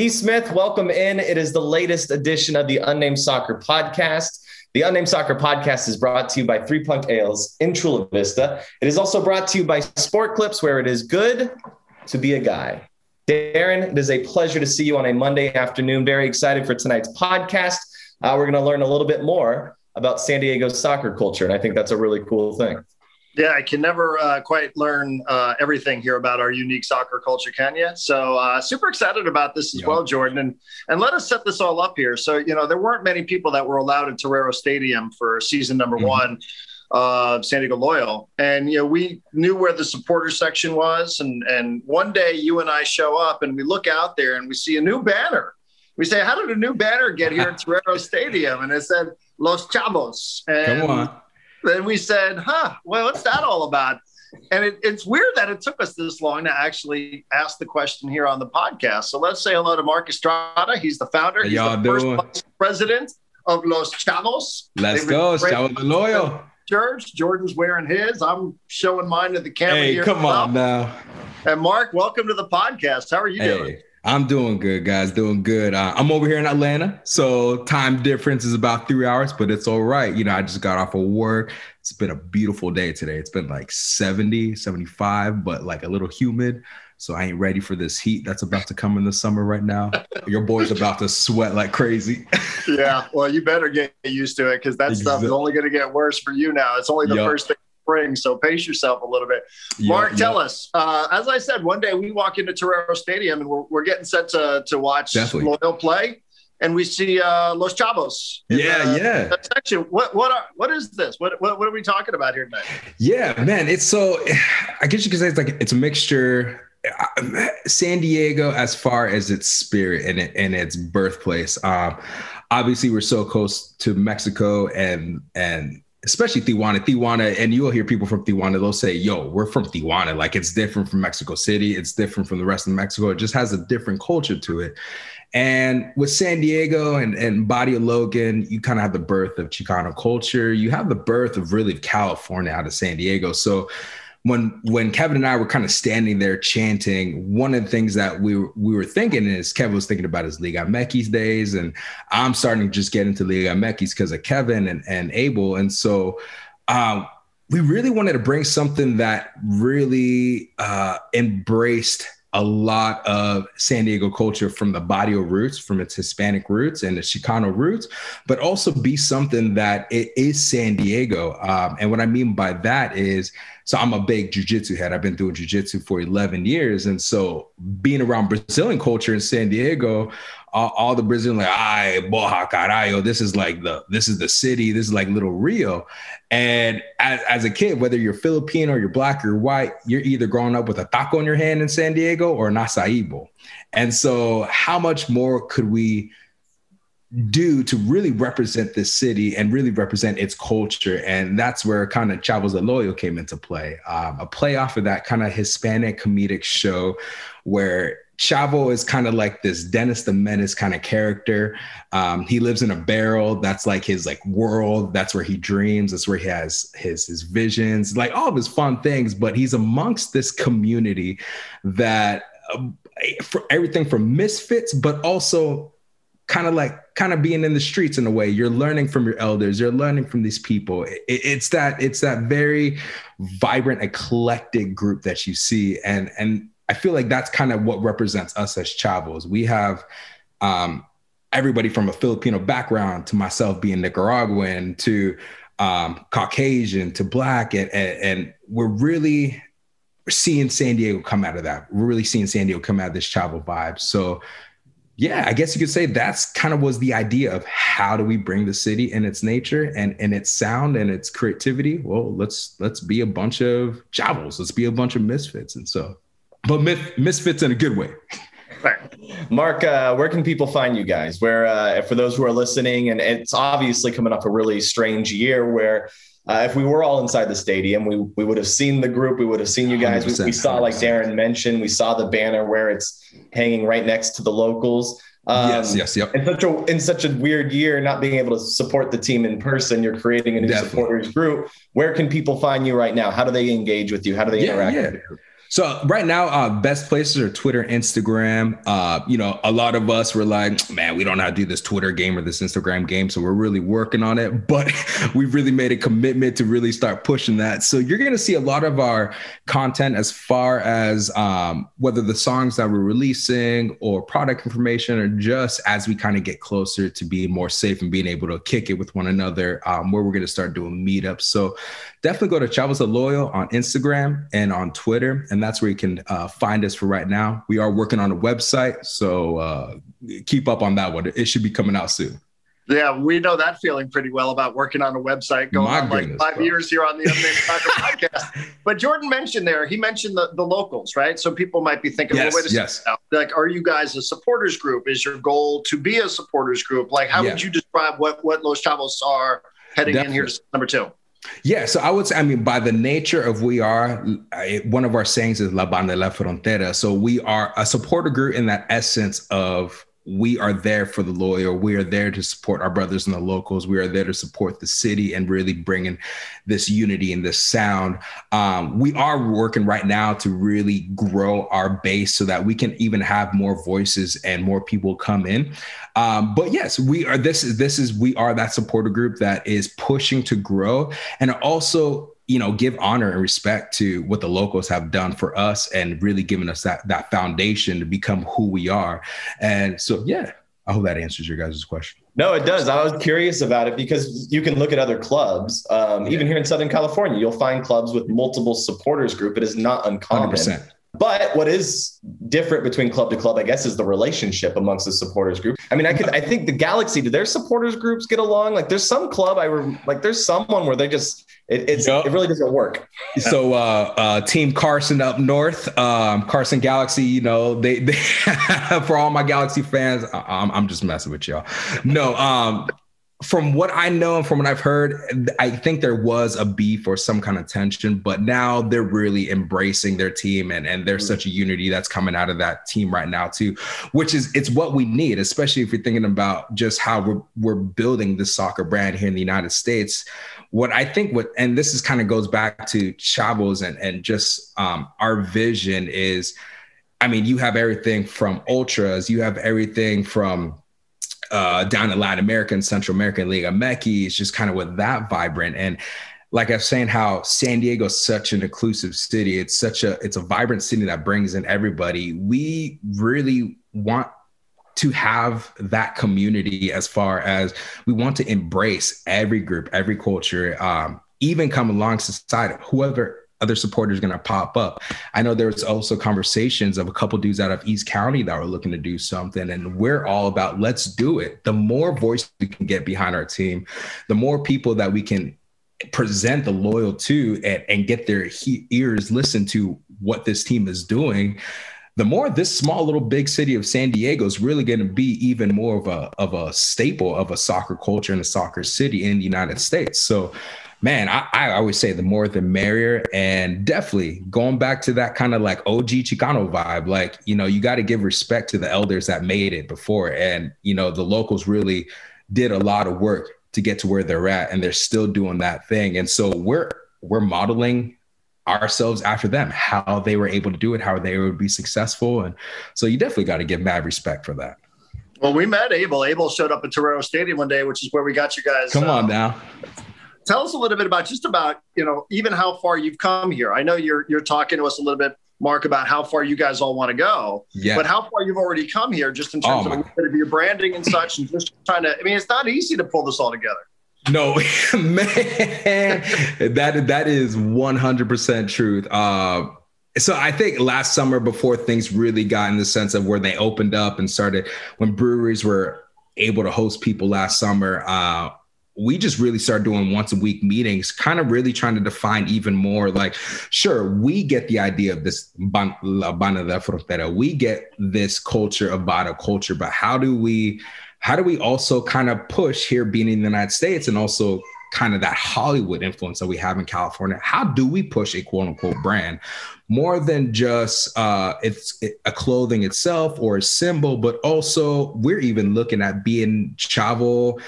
D. Smith, welcome in. It is the latest edition of the Unnamed Soccer Podcast. The Unnamed Soccer Podcast is brought to you by Three Punk Ales in Chula Vista. It is also brought to you by Sport Clips, where it is good to be a guy. Darren, it is a pleasure to see you on a Monday afternoon. Very excited for tonight's podcast. Uh, we're going to learn a little bit more about San Diego soccer culture, and I think that's a really cool thing. Yeah, I can never uh, quite learn uh, everything here about our unique soccer culture, can you? So uh, super excited about this as well, Jordan. And and let us set this all up here. So you know there weren't many people that were allowed at Torero Stadium for season number mm-hmm. one of San Diego Loyal, and you know we knew where the supporter section was. And and one day you and I show up and we look out there and we see a new banner. We say, how did a new banner get here at Torero Stadium? And it said Los Chavos. And Come on then we said, huh, well, what's that all about? And it, it's weird that it took us this long to actually ask the question here on the podcast. So let's say hello to Mark Estrada. He's the founder. He's y'all the doing? first president of Los Chavos. Let's go. Chavos the Loyal. Church. Jordan's wearing his. I'm showing mine to the camera hey, here. come on now. And Mark, welcome to the podcast. How are you hey. doing? I'm doing good, guys. Doing good. Uh, I'm over here in Atlanta, so time difference is about three hours, but it's all right. You know, I just got off of work. It's been a beautiful day today. It's been like 70, 75, but like a little humid. So I ain't ready for this heat that's about to come in the summer right now. Your boy's about to sweat like crazy. yeah, well, you better get used to it because that exactly. stuff is only going to get worse for you now. It's only the yep. first thing spring, so pace yourself a little bit. Yep, Mark, tell us. Uh, as I said, one day we walk into Torero Stadium and we're, we're getting set to to watch Definitely. Loyal play and we see uh, Los Chavos. yeah, the, yeah. section. What what are what is this? What, what what are we talking about here tonight? Yeah, man. It's so. I guess you could say it's like it's a mixture. Uh, San Diego, as far as its spirit and it, and its birthplace. Um, obviously, we're so close to Mexico and and especially Tijuana, Tijuana, and you'll hear people from Tijuana, they'll say, yo, we're from Tijuana. Like it's different from Mexico City. It's different from the rest of Mexico. It just has a different culture to it. And with San Diego and, and Barrio Logan, you kind of have the birth of Chicano culture. You have the birth of really California out of San Diego. So when when Kevin and I were kind of standing there chanting, one of the things that we were, we were thinking is Kevin was thinking about his Liga MX days, and I'm starting to just get into Liga MX because of Kevin and, and Abel. And so um, we really wanted to bring something that really uh, embraced – a lot of San Diego culture from the Barrio roots, from its Hispanic roots and the Chicano roots, but also be something that it is San Diego. Um, and what I mean by that is, so I'm a big jujitsu head. I've been doing jujitsu for 11 years. And so being around Brazilian culture in San Diego, all, all the Brazilian like, ay, boja this is like the, this is the city, this is like little Rio. And as, as a kid, whether you're Filipino or you're black or white, you're either growing up with a taco in your hand in San Diego or an acai. And so how much more could we do to really represent this city and really represent its culture. And that's where kind of Chavos de Loyal came into play. Um, a play off of that kind of Hispanic comedic show where Chavo is kind of like this Dennis the Menace kind of character. Um, he lives in a barrel. That's like his like world. That's where he dreams. That's where he has his his visions, like all of his fun things. But he's amongst this community that uh, for everything from misfits, but also kind of like kind of being in the streets in a way. You're learning from your elders. You're learning from these people. It, it's that it's that very vibrant eclectic group that you see. And and i feel like that's kind of what represents us as chavos. We have um, everybody from a filipino background to myself being nicaraguan to um, caucasian to black. And, and, and we're really seeing san diego come out of that. We're really seeing san diego come out of this chavo vibe. So yeah, I guess you could say that's kind of was the idea of how do we bring the city and its nature and and its sound and its creativity. Well, let's let's be a bunch of chavos. Let's be a bunch of misfits. And so, but misfits in a good way. Right. Mark, uh, where can people find you guys? Where, uh, for those who are listening, and it's obviously coming off a really strange year where uh, if we were all inside the stadium, we we would have seen the group. We would have seen you guys. We, we, saw, like Darren mentioned, we saw the banner where it's hanging right next to the locals. Um, yes, yes, yep. In such a in such a weird year, not being able to support the team in person, you're creating a new Definitely. supporters group. Where can people find you right now? How do they engage with you? How do they yeah, interact? Yeah. So right now, uh, best places are Twitter, Instagram. Uh, you know, a lot of us were like, man, we don't know how to do this Twitter game or this Instagram game, so we're really working on it. But we've really made a commitment to really start pushing that. So you're going to see a lot of our content as far as um, whether the songs that we're releasing or product information, or just as we kind of get closer to being more safe and being able to kick it with one another, um, where we're going to start doing meetups. So definitely go to Chavos Loyal on Instagram and on Twitter, and that's where you can uh, find us for right now. We are working on a website, so uh, keep up on that one. It should be coming out soon. Yeah, we know that feeling pretty well about working on a website going My on goodness, like five bro. years here on the Unnamed Soccer podcast. But Jordan mentioned there, he mentioned the, the locals, right? So people might be thinking, yes, well, wait a yes. second. Like, are you guys a supporters group? Is your goal to be a supporters group? Like, how yeah. would you describe what, what Los Chavos are heading Definitely. in here to number two? Yeah, so I would say, I mean, by the nature of we are, one of our sayings is La Banda la Frontera. So we are a supporter group in that essence of we are there for the loyal. We are there to support our brothers and the locals. We are there to support the city and really bringing this unity and this sound. Um, we are working right now to really grow our base so that we can even have more voices and more people come in. Um, but yes, we are. This is this is we are that supporter group that is pushing to grow and also you know give honor and respect to what the locals have done for us and really giving us that that foundation to become who we are. And so yeah i hope that answers your guys' question. No it does. I was curious about it because you can look at other clubs. Um, yeah. even here in southern california you'll find clubs with multiple supporters group. It is not uncommon. 100%. But what is different between club to club, I guess, is the relationship amongst the supporters group. I mean, I could, I think the Galaxy, do their supporters groups get along? Like, there's some club I re- like, there's someone where they just it, it's yep. it really doesn't work. So uh, uh, Team Carson up north, um, Carson Galaxy. You know, they, they for all my Galaxy fans, I'm, I'm just messing with y'all. No, um, from what I know and from what I've heard, I think there was a beef or some kind of tension, but now they're really embracing their team and, and there's mm-hmm. such a unity that's coming out of that team right now too, which is it's what we need, especially if you're thinking about just how we're we're building this soccer brand here in the United States what I think what and this is kind of goes back to Chavos and and just um, our vision is, I mean, you have everything from ultras, you have everything from uh, down in Latin America and Central America, Liga MX, is just kind of with that vibrant and like I was saying, how San Diego is such an inclusive city. It's such a it's a vibrant city that brings in everybody. We really want to have that community as far as we want to embrace every group, every culture, um, even come alongside whoever other supporters going to pop up. I know there's also conversations of a couple dudes out of East County that were looking to do something, and we're all about let's do it. The more voice we can get behind our team, the more people that we can present the loyal to and, and get their he- ears listen to what this team is doing the more this small little big city of San Diego is really going to be even more of a of a staple of a soccer culture and a soccer city in the United States. So man, I, I, always say the more the merrier. And definitely going back to that kind of like OG Chicano vibe, like, you know, you got to give respect to the elders that made it before. And, you know, the locals really did a lot of work to get to where they're at and they're still doing that thing. And so we're, we're modeling ourselves after them, how they were able to do it, how they would be successful. And so you definitely got to give mad respect for that. Well, we met Abel. Abel showed up at Torero Stadium one day, which is where we got you guys. Come on uh, now. Tell us a little bit about just about, you know, even how far you've come here. I know you're you're talking to us a little bit, Mark, about how far you guys all want to go. Yeah. But how far you've already come here, just in terms oh, of your branding and such, and just trying to. I mean, it's not easy to pull this all together. No, man, that that is one hundred percent truth. Uh, so I think last summer, before things really got in the sense of where they opened up and started, when breweries were able to host people last summer, uh, we just really started doing once a week meetings, kind of really trying to define even more. Like, sure, we get the idea of this La Banda de Frontera, we get this culture of Bada culture, but how do we? how do we also kind of push here being in the United States and also kind of that Hollywood influence that we have in California? How do we push a quote unquote brand more than just uh, it's a clothing itself or a symbol, but also we're even looking at being chavo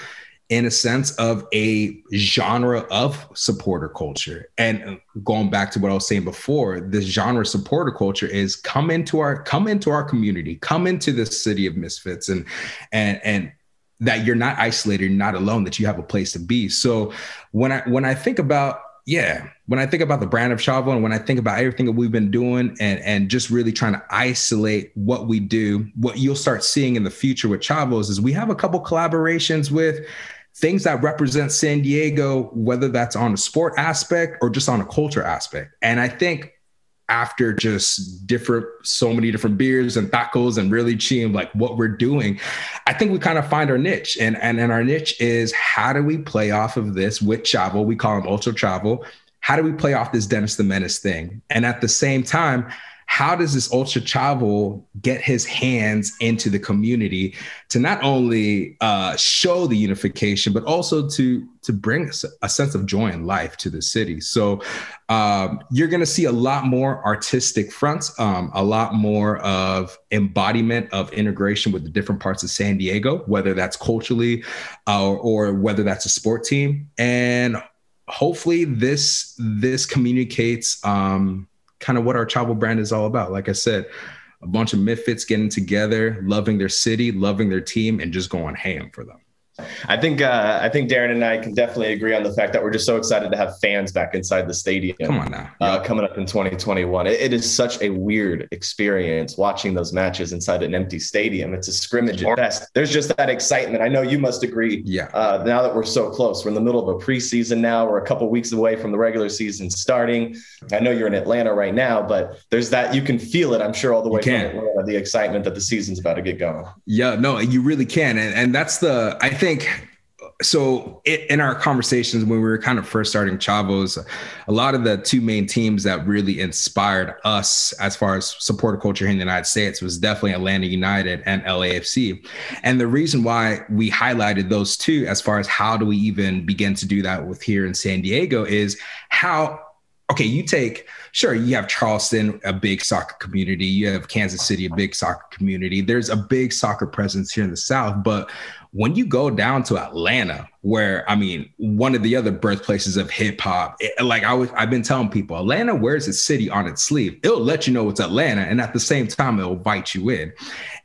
in a sense of a genre of supporter culture. And going back to what I was saying before, this genre supporter culture is come into our come into our community, come into the city of misfits and and and that you're not isolated, you're not alone, that you have a place to be. So when I when I think about yeah, when I think about the brand of Chavo and when I think about everything that we've been doing and and just really trying to isolate what we do, what you'll start seeing in the future with Chavos is we have a couple collaborations with things that represent San Diego, whether that's on a sport aspect or just on a culture aspect. And I think after just different, so many different beers and tacos and really cheating like what we're doing, I think we kind of find our niche. And, and, and our niche is how do we play off of this with Chavo? We call him Ultra Chavo. How do we play off this Dennis the Menace thing? And at the same time, how does this ultra chavo get his hands into the community to not only uh, show the unification but also to to bring a sense of joy and life to the city? So um, you're going to see a lot more artistic fronts um, a lot more of embodiment of integration with the different parts of san diego whether that's culturally uh, or whether that's a sport team. And hopefully this this communicates um, kind of what our Chavo brand is all about. Like I said, a bunch of misfits getting together, loving their city, loving their team, and just going ham for them. I think uh, I think Darren and I can definitely agree on the fact that we're just so excited to have fans back inside the stadium. Come on now, uh, coming up in 2021. It, it is such a weird experience watching those matches inside an empty stadium. It's a scrimmage at best. There's just that excitement. I know you must agree. Yeah. Uh, now that we're so close, we're in the middle of a preseason now. We're a couple weeks away from the regular season starting. I know you're in Atlanta right now, but there's that you can feel it. I'm sure all the way from Atlanta, the excitement that the season's about to get going. Yeah, no, you really can, and and that's the I think so in our conversations when we were kind of first starting Chavos, a lot of the two main teams that really inspired us as far as supporter culture here in the United States was definitely Atlanta United and LAFC. And the reason why we highlighted those two as far as how do we even begin to do that with here in San Diego is how okay, you take sure you have Charleston, a big soccer community, you have Kansas City, a big soccer community. There's a big soccer presence here in the South, but when you go down to Atlanta, where I mean, one of the other birthplaces of hip hop, eh, like I was, I've been telling people, Atlanta wears its city on its sleeve. It'll let you know it's Atlanta, and at the same time, it'll bite you in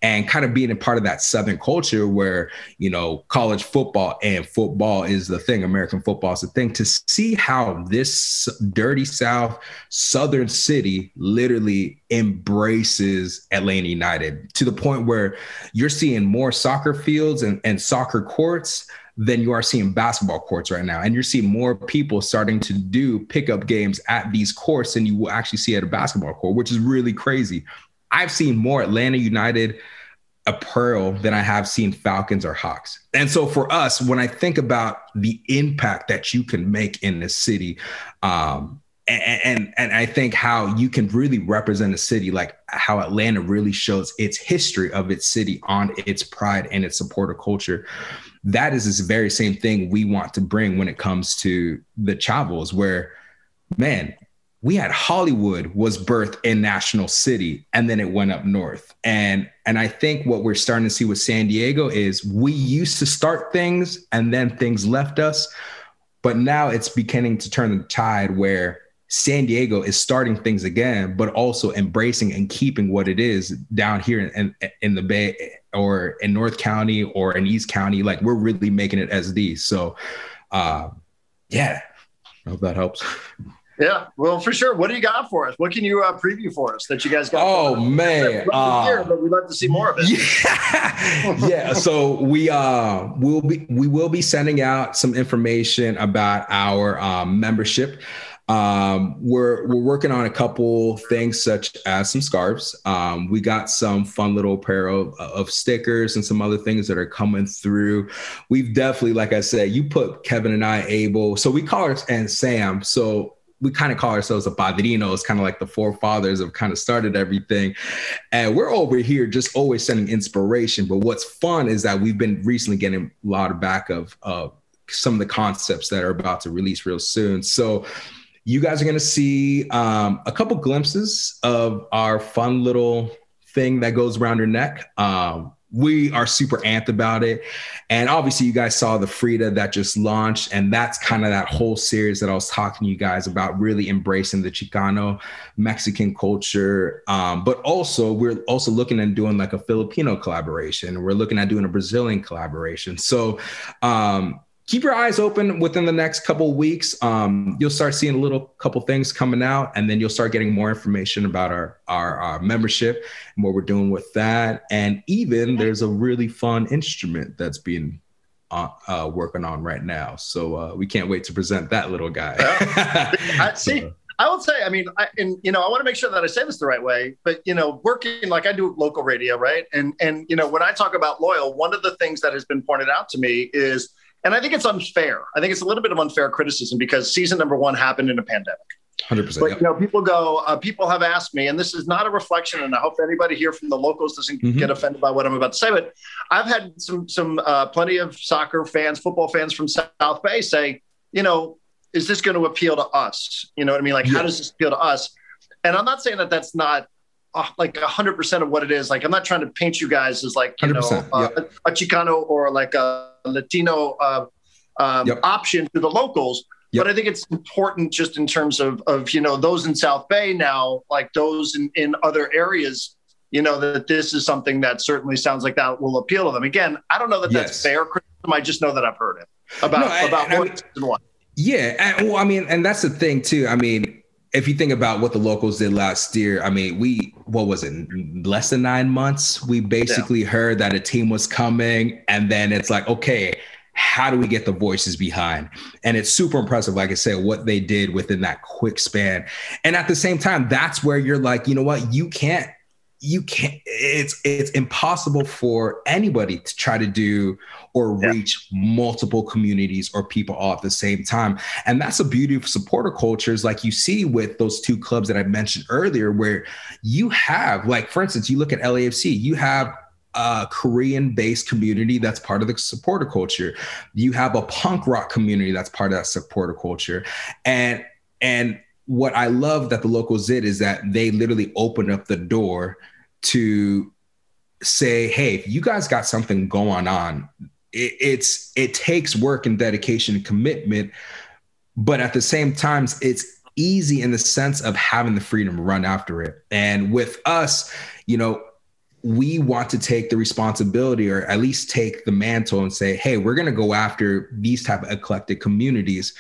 and kind of being a part of that Southern culture where, you know, college football and football is the thing, American football is the thing, to see how this dirty South, Southern city literally embraces Atlanta United to the point where you're seeing more soccer fields and, and soccer courts than you are seeing basketball courts right now. And you're seeing more people starting to do pickup games at these courts than you will actually see at a basketball court, which is really crazy. I've seen more Atlanta United apparel than I have seen Falcons or Hawks. And so for us, when I think about the impact that you can make in the city, um, and, and, and I think how you can really represent a city like how Atlanta really shows its history of its city on its pride and its supporter culture. That is this very same thing we want to bring when it comes to the Chavos, where man, we had Hollywood was birthed in National City and then it went up north. And and I think what we're starting to see with San Diego is we used to start things and then things left us, but now it's beginning to turn the tide where San Diego is starting things again, but also embracing and keeping what it is down here in, in, in the Bay or in North County or in East County. Like we're really making it as these. So, uh, yeah, I hope that helps. Yeah, well, for sure. What do you got for us? What can you uh, preview for us that you guys got? Oh man, uh, here, but we'd love to see more of it. Yeah, yeah. So we uh will be we will be sending out some information about our um, membership. Um, we're we're working on a couple things such as some scarves. Um, we got some fun little pair of, of stickers and some other things that are coming through. We've definitely, like I said, you put Kevin and I Abel. So we call us and Sam. So we kind of call ourselves a padrinos, kind of like the forefathers have kind of started everything. And we're over here just always sending inspiration. But what's fun is that we've been recently getting a lot of back of uh, some of the concepts that are about to release real soon. So you guys are going to see um, a couple glimpses of our fun little thing that goes around your neck. Um, we are super amped about it. And obviously, you guys saw the Frida that just launched, and that's kind of that whole series that I was talking to you guys about, really embracing the Chicano Mexican culture. Um, but also, we're also looking at doing like a Filipino collaboration. We're looking at doing a Brazilian collaboration. So, um, keep your eyes open within the next couple weeks. Um, you'll start seeing a little couple things coming out, and then you'll start getting more information about our, our, our membership and what we're doing with that. And even there's a really fun instrument that's being uh, uh, working on right now. So uh, we can't wait to present that little guy. I, see, I would say, I mean, I, and you know, I want to make sure that I say this the right way. But you know, working like I do local radio, right? And and you know, when I talk about loyal, one of the things that has been pointed out to me is and I think it's unfair. I think it's a little bit of unfair criticism because season number one happened in a pandemic. 100%. But, you know, people go, uh, people have asked me, and this is not a reflection, and I hope anybody here from the locals doesn't mm-hmm. get offended by what I'm about to say, but I've had some, some, uh, plenty of soccer fans, football fans from South Bay say, you know, is this going to appeal to us? You know what I mean? Like, yeah. how does this appeal to us? And I'm not saying that that's not uh, like 100% of what it is. Like, I'm not trying to paint you guys as like, you know, uh, yeah. a, a Chicano or like a Latino uh, um, yep. option to the locals. Yep. But I think it's important just in terms of, of, you know, those in South Bay now, like those in, in other areas, you know, that this is something that certainly sounds like that will appeal to them. Again, I don't know that yes. that's fair criticism. I just know that I've heard it about, no, about I, what I mean, Yeah. And, well, I mean, and that's the thing too. I mean, if you think about what the locals did last year, I mean, we what was it, less than nine months? We basically yeah. heard that a team was coming, and then it's like, okay, how do we get the voices behind? And it's super impressive, like I said, what they did within that quick span. And at the same time, that's where you're like, you know what, you can't you can't it's it's impossible for anybody to try to do or reach yeah. multiple communities or people all at the same time and that's a beauty of supporter cultures like you see with those two clubs that i mentioned earlier where you have like for instance you look at lafc you have a Korean based community that's part of the supporter culture. You have a punk rock community that's part of that supporter culture. And and what I love that the locals did is that they literally opened up the door to say, hey, if you guys got something going on, it, it's it takes work and dedication and commitment, but at the same time, it's easy in the sense of having the freedom to run after it. And with us, you know, we want to take the responsibility or at least take the mantle and say hey we're going to go after these type of eclectic communities.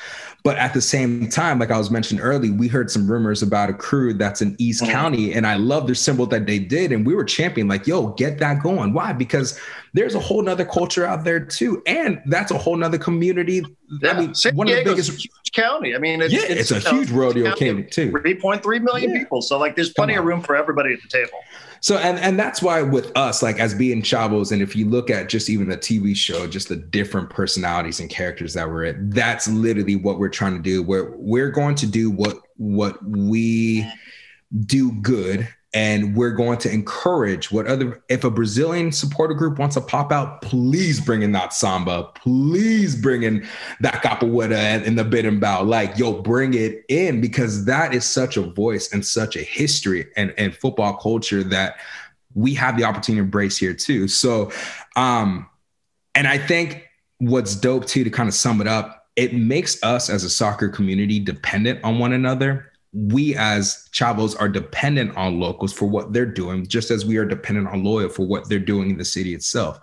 But at the same time like i was mentioned early we heard some rumors about a crew that's in east mm-hmm. county and i love their symbol that they did and we were championing like yo get that going. Why? Because there's a whole nother culture out there too and that's a whole nother community. Yeah. i mean San one Diego's of the biggest huge county. I mean it's, yeah, it's, it's a huge rodeo county too. 3.3 million yeah. people. So like there's plenty of room for everybody at the table so and and that's why with us, like as being Chavos, and if you look at just even the TV show, just the different personalities and characters that we're in, that's literally what we're trying to do. We're we're going to do what what we do good and we're going to encourage what other if a brazilian supporter group wants to pop out please bring in that samba. Please bring in that capoeira and, the berimbau. Like yo bring it in because that is such a voice and such a history and, and football culture that we have the opportunity to embrace here too. So um and i think what's dope too to kind of sum it up it makes us as a soccer community dependent on one another we as chavos are dependent on locals for what they're doing, just as we are dependent on loyal for what they're doing in the city itself.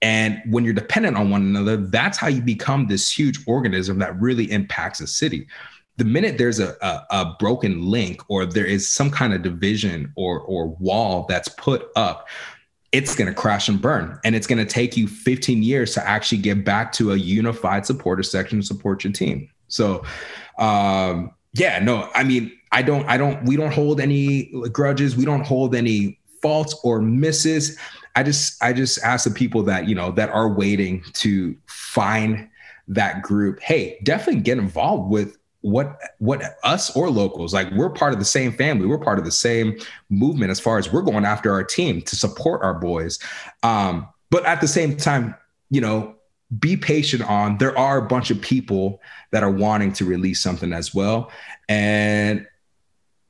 And when you're dependent on one another, that's how you become this huge organism that really impacts a city. The minute there's a, a, a broken link or there is some kind of division or, or wall that's put up, it's going to crash and burn. And it's going to take you 15 years to actually get back to a unified supporter section to support your team. So, um, yeah, no, I mean, I don't, I don't, we don't hold any grudges. We don't hold any faults or misses. I just, I just ask the people that, you know, that are waiting to find that group. Hey, definitely get involved with what what us or locals like we're part of the same family we're part of the same movement as far as we're going after our team to support our boys um but at the same time you know be patient on. There are a bunch of people that are wanting to release something as well and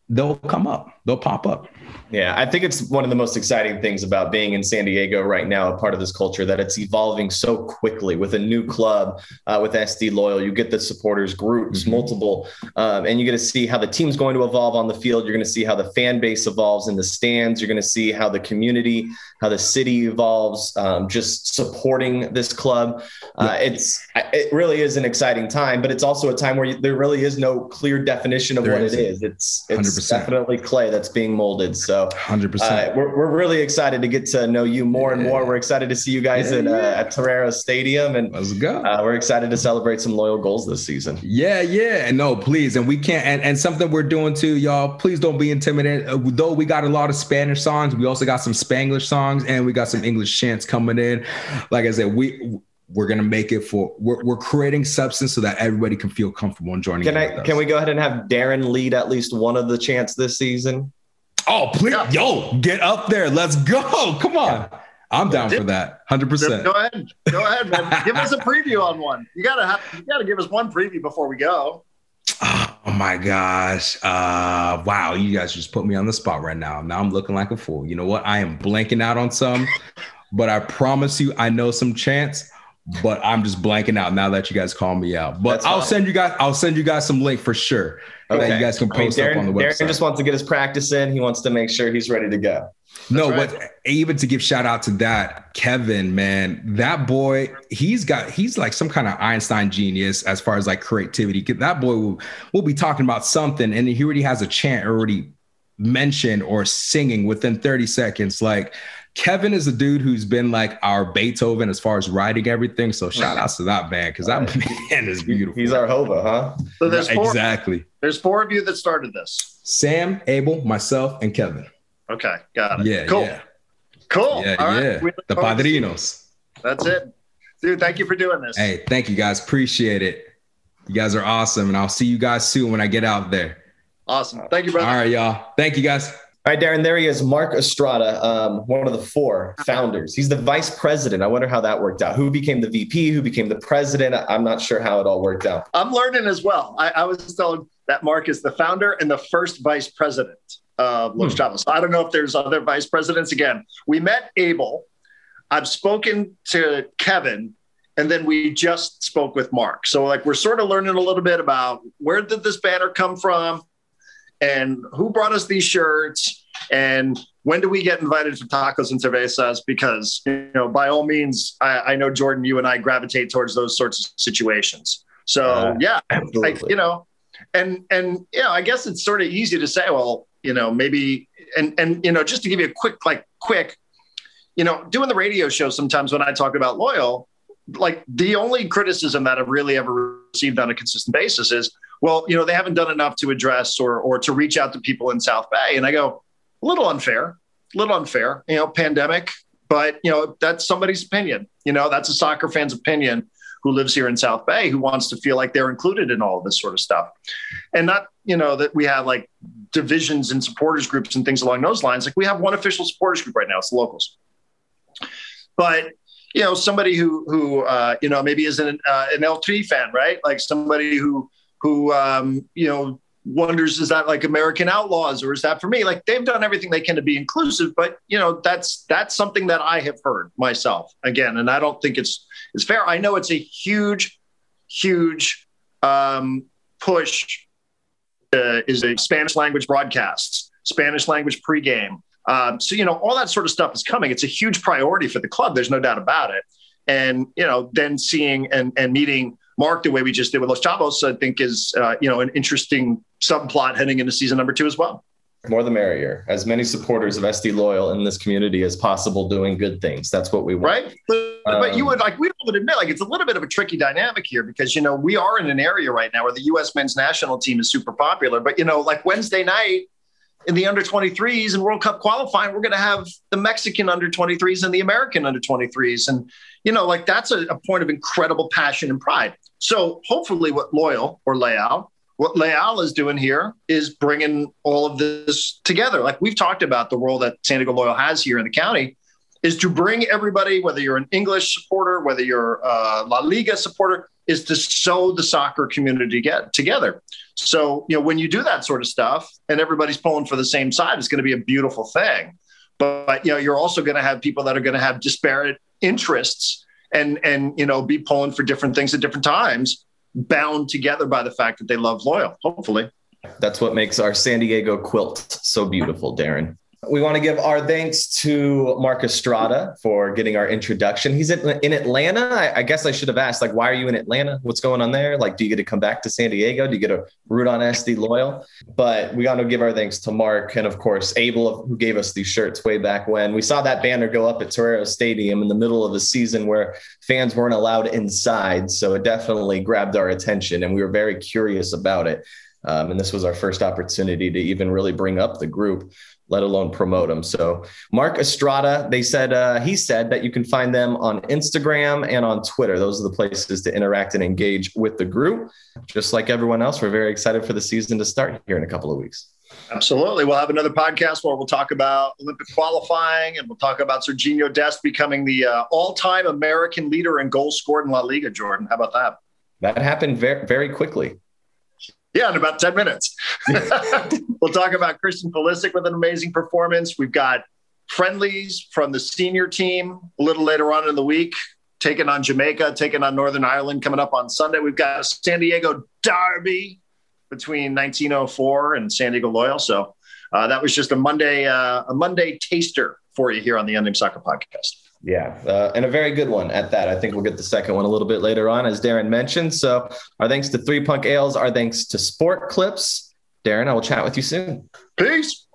they'll come up, they'll pop up. Yeah, I think it's one of the most exciting things about being in San Diego right now, a part of this culture, that it's evolving so quickly with a new club, uh, with SD Loyal. You get the supporters groups, mm-hmm. multiple, um, and you get to see how the team's going to evolve on the field. You're going to see how the fan base evolves in the stands. You're going to see how the community, how the city evolves, um, just supporting this club. Uh, it's it really is an exciting time, but it's also a time where you, there really is no clear definition of there what is. it is. It's it's 100%. definitely clay that's being molded. So hundred uh, percent. We're we're really excited to get to know you more and more. We're excited to see you guys yeah, at uh, at Torero Stadium, and let's go. Uh, we're excited to celebrate some loyal goals this season. Yeah, yeah, no, please, and we can't, and, and something we're doing too, y'all. Please don't be intimidated. Uh, though we got a lot of Spanish songs, we also got some Spanglish songs, and we got some English chants coming in. Like I said, we we're gonna make it for we're, we're creating substance so that everybody can feel comfortable and joining. Can I can we go ahead and have Darren lead at least one of the chants this season? Oh, please, yeah. yo, get up there. Let's go. Come on. I'm down for that. 100%. Go ahead. Go ahead, man. give us a preview on one. You got to have you got to give us one preview before we go. Oh my gosh. Uh wow, you guys just put me on the spot right now. Now I'm looking like a fool. You know what? I am blanking out on some, but I promise you I know some chants but I'm just blanking out now that you guys call me out. But I'll send you guys I'll send you guys some link for sure. Okay. That you guys can post I mean, Darren, up on the website. Darren just wants to get his practice in. He wants to make sure he's ready to go. That's no, right. but even to give shout out to that Kevin, man, that boy, he's got he's like some kind of Einstein genius as far as like creativity. That boy will will be talking about something, and he already has a chant already mentioned or singing within 30 seconds. Like Kevin is a dude who's been like our Beethoven as far as writing everything. So shout outs to that man because that man is beautiful. He's our Hova, huh? So there's four, exactly. There's four of you that started this. Sam, Abel, myself, and Kevin. Okay, got it. Yeah, cool. Yeah. Cool. Yeah, All yeah. Right. The padrinos. That's it. Dude, thank you for doing this. Hey, thank you guys. Appreciate it. You guys are awesome. And I'll see you guys soon when I get out there. Awesome. Thank you, brother. All right, y'all. Thank you guys. All right, Darren, there he is, Mark Estrada, um, one of the four founders. He's the vice president. I wonder how that worked out. Who became the VP? Who became the president? I'm not sure how it all worked out. I'm learning as well. I, I was told that Mark is the founder and the first vice president of Los hmm. Chavos. So I don't know if there's other vice presidents. Again, we met Abel. I've spoken to Kevin, and then we just spoke with Mark. So, like, we're sort of learning a little bit about where did this banner come from? And who brought us these shirts and when do we get invited to tacos and cervezas? Because you know by all means I, I know jordan you and i gravitate towards those sorts of situations. So uh, yeah I, you know and and you know i guess it's sort of easy to say well you know maybe and and you know just to give you a quick like quick you know doing the radio show sometimes when i talk about loyal like the only criticism that i've really ever received on a consistent basis is well, you know, they haven't done enough to address or or to reach out to people in South Bay. And I go, a little unfair, a little unfair, you know, pandemic, but you know, that's somebody's opinion. You know, that's a soccer fan's opinion who lives here in South Bay who wants to feel like they're included in all of this sort of stuff. And not, you know, that we have like divisions and supporters groups and things along those lines. Like we have one official supporters group right now, it's the locals. But you know, somebody who who uh, you know maybe is an uh, an El Tri fan, right? Like somebody who who um, you know wonders is that like American Outlaws or is that for me? Like they've done everything they can to be inclusive, but you know that's that's something that I have heard myself again, and I don't think it's it's fair. I know it's a huge, huge um, push. Uh, is a Spanish language broadcasts, Spanish language pregame. Um, so you know all that sort of stuff is coming. It's a huge priority for the club. There's no doubt about it. And you know then seeing and and meeting Mark the way we just did with Los Chavos, I think is uh, you know an interesting subplot heading into season number two as well. More the merrier. As many supporters of SD Loyal in this community as possible doing good things. That's what we want. Right. But, um, but you would like we would admit like it's a little bit of a tricky dynamic here because you know we are in an area right now where the U.S. men's national team is super popular, but you know like Wednesday night in the under 23s and World Cup qualifying, we're going to have the Mexican under 23s and the American under 23s. And, you know, like that's a, a, point of incredible passion and pride. So hopefully, what Loyal or Leal, what Leal is doing here is bringing all of this together. Like we've talked about the role that San Diego Loyal has here in the county is to bring everybody, whether you're an English supporter, whether you're a La Liga supporter, is to sew the soccer community get together. So, you know, when you do that sort of stuff and everybody's pulling for the same side, it's going to be a beautiful thing. But, but you know, you're also going to have people that are going to have disparate interests and and you know be pulling for different things at different times, bound together by the fact that they love loyal. Hopefully, that's what makes our San Diego quilt so beautiful, Darren. We want to give our thanks to Mark Estrada for getting our introduction. He's in, in Atlanta. I, I, guess I should have asked, like, why are you in Atlanta? What's going on there? Like, do you get to come back to San Diego? Do you get to root on SD Loyal? But we got to give our thanks to Mark and, of course, Abel, who gave us these shirts way back when. We saw that banner go up at Torero Stadium in the middle of a season where fans weren't allowed inside. So it definitely grabbed our attention, and we were very curious about it. Um, and this was our first opportunity to even really bring up the group let alone promote them. So Mark Estrada, they said uh, he said that you can find them on Instagram and on Twitter. Those are the places to interact and engage with the group. Just like everyone else, we're very excited for the season to start here in a couple of weeks. Absolutely. We'll have another podcast where we'll talk about Olympic qualifying and we'll talk about Sergiño Dest becoming the uh, all-time American leader in goals scored in La Liga. Jordan, how about that? That happened very, very quickly. Yeah, in about 10 minutes. we'll talk about Christian Pulisic with an amazing performance. We've got friendlies from the senior team a little later on in the week, taking on Jamaica, taking on Northern Ireland coming up on Sunday. We've got a San Diego derby between 1904 and San Diego Loyal. So uh, that was just a Monday, uh, a Monday taster for you here on the Unnamed Soccer Podcast. Yeah, uh, and a very good one at that. I think we'll get the second one a little bit later on, as Darren mentioned. So, our thanks to Three Punk Ales, our thanks to Sport Clips. Darren, I will chat with you soon. Peace.